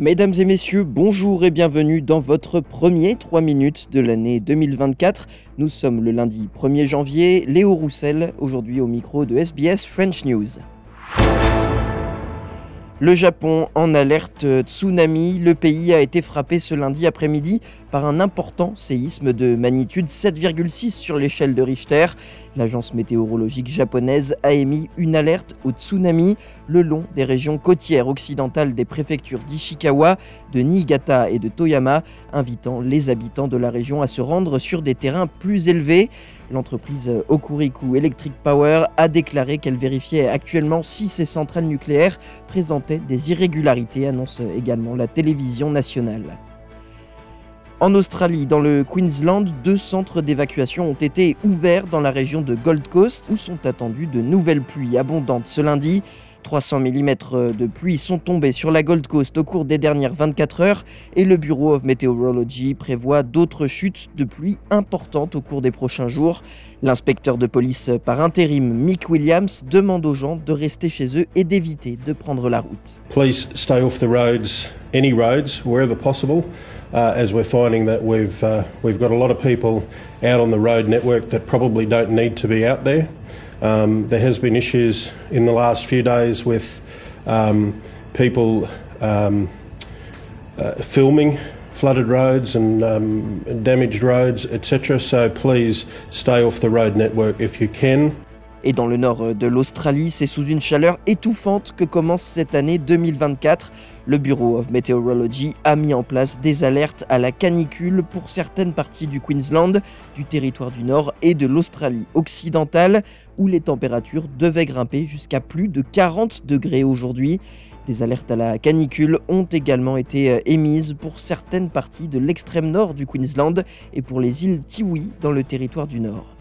Mesdames et messieurs, bonjour et bienvenue dans votre premier 3 minutes de l'année 2024. Nous sommes le lundi 1er janvier, Léo Roussel, aujourd'hui au micro de SBS French News. Le Japon en alerte tsunami. Le pays a été frappé ce lundi après-midi par un important séisme de magnitude 7,6 sur l'échelle de Richter. L'agence météorologique japonaise a émis une alerte au tsunami le long des régions côtières occidentales des préfectures d'Ishikawa, de Niigata et de Toyama, invitant les habitants de la région à se rendre sur des terrains plus élevés. L'entreprise Okuriku Electric Power a déclaré qu'elle vérifiait actuellement si ces centrales nucléaires présentaient des irrégularités, annonce également la télévision nationale. En Australie, dans le Queensland, deux centres d'évacuation ont été ouverts dans la région de Gold Coast où sont attendues de nouvelles pluies abondantes ce lundi. 300 mm de pluie sont tombés sur la Gold Coast au cours des dernières 24 heures et le Bureau of Meteorology prévoit d'autres chutes de pluie importantes au cours des prochains jours. L'inspecteur de police par intérim Mick Williams demande aux gens de rester chez eux et d'éviter de prendre la route. Please stay off the roads, any roads, wherever possible. Uh, as we're finding that uh, we've got a lot of people out on the road network that probably don't need to be out there. Um, there has been issues in the last few days with um, people um, uh, filming flooded roads and um, damaged roads, etc. So please stay off the road network if you can. Et dans le nord de l'Australie, c'est sous une chaleur étouffante que commence cette année 2024. Le Bureau of Meteorology a mis en place des alertes à la canicule pour certaines parties du Queensland, du territoire du Nord et de l'Australie occidentale, où les températures devaient grimper jusqu'à plus de 40 degrés aujourd'hui. Des alertes à la canicule ont également été euh, émises pour certaines parties de l'extrême nord du Queensland et pour les îles Tiwi dans le territoire du Nord.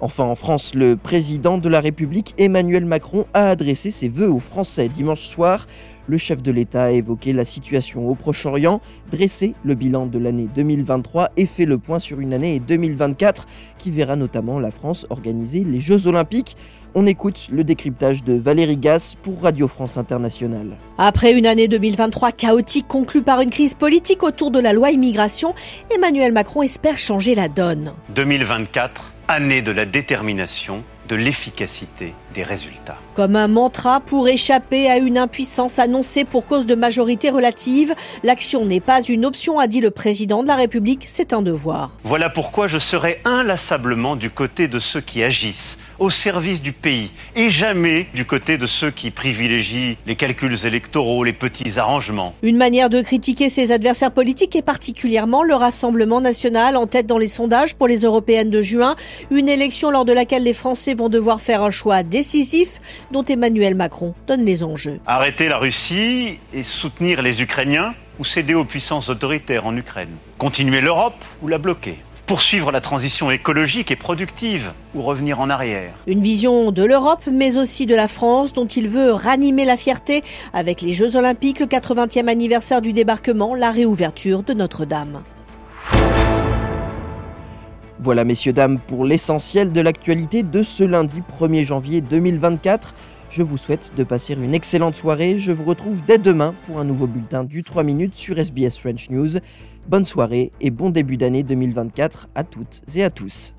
Enfin, en France, le président de la République, Emmanuel Macron, a adressé ses vœux aux Français dimanche soir. Le chef de l'État a évoqué la situation au Proche-Orient, dressé le bilan de l'année 2023 et fait le point sur une année 2024 qui verra notamment la France organiser les Jeux Olympiques. On écoute le décryptage de Valérie Gasse pour Radio France Internationale. Après une année 2023 chaotique conclue par une crise politique autour de la loi immigration, Emmanuel Macron espère changer la donne. 2024 année de la détermination, de l'efficacité des résultats. Comme un mantra pour échapper à une impuissance annoncée pour cause de majorité relative, l'action n'est pas une option, a dit le président de la République, c'est un devoir. Voilà pourquoi je serai inlassablement du côté de ceux qui agissent au service du pays et jamais du côté de ceux qui privilégient les calculs électoraux, les petits arrangements. Une manière de critiquer ses adversaires politiques et particulièrement le Rassemblement national en tête dans les sondages pour les européennes de juin, une élection lors de laquelle les Français vont devoir faire un choix décisif dont Emmanuel Macron donne les enjeux. Arrêter la Russie et soutenir les Ukrainiens ou céder aux puissances autoritaires en Ukraine. Continuer l'Europe ou la bloquer poursuivre la transition écologique et productive ou revenir en arrière. Une vision de l'Europe, mais aussi de la France, dont il veut ranimer la fierté avec les Jeux Olympiques, le 80e anniversaire du débarquement, la réouverture de Notre-Dame. Voilà, messieurs, dames, pour l'essentiel de l'actualité de ce lundi 1er janvier 2024. Je vous souhaite de passer une excellente soirée. Je vous retrouve dès demain pour un nouveau bulletin du 3 minutes sur SBS French News. Bonne soirée et bon début d'année 2024 à toutes et à tous.